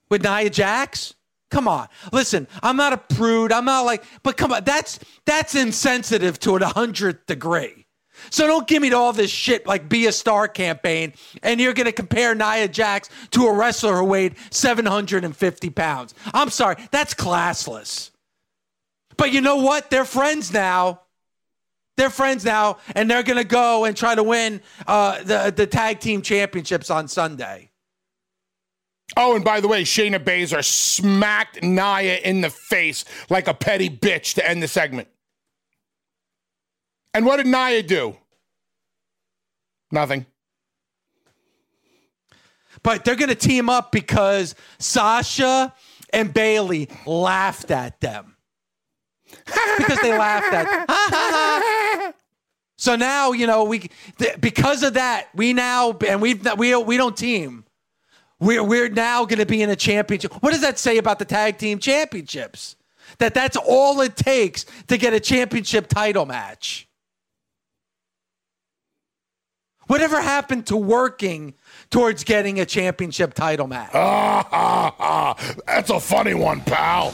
Speaker 2: with Nia Jax? Come on. Listen, I'm not a prude. I'm not like, but come on, that's that's insensitive to an hundredth degree. So don't give me all this shit like be a star campaign, and you're gonna compare Nia Jax to a wrestler who weighed 750 pounds. I'm sorry, that's classless. But you know what? They're friends now. They're friends now, and they're gonna go and try to win uh, the the tag team championships on Sunday.
Speaker 3: Oh, and by the way, Shayna Baszler smacked Nia in the face like a petty bitch to end the segment. And what did Nia do? Nothing.
Speaker 2: But they're gonna team up because Sasha and Bayley laughed at them (laughs) because they laughed at. So now you know we th- because of that we now and we've we don't we don't team. We're we're now going to be in a championship. What does that say about the tag team championships? That that's all it takes to get a championship title match. Whatever happened to working towards getting a championship title match?
Speaker 3: Ah, ah, ah. That's a funny one, pal.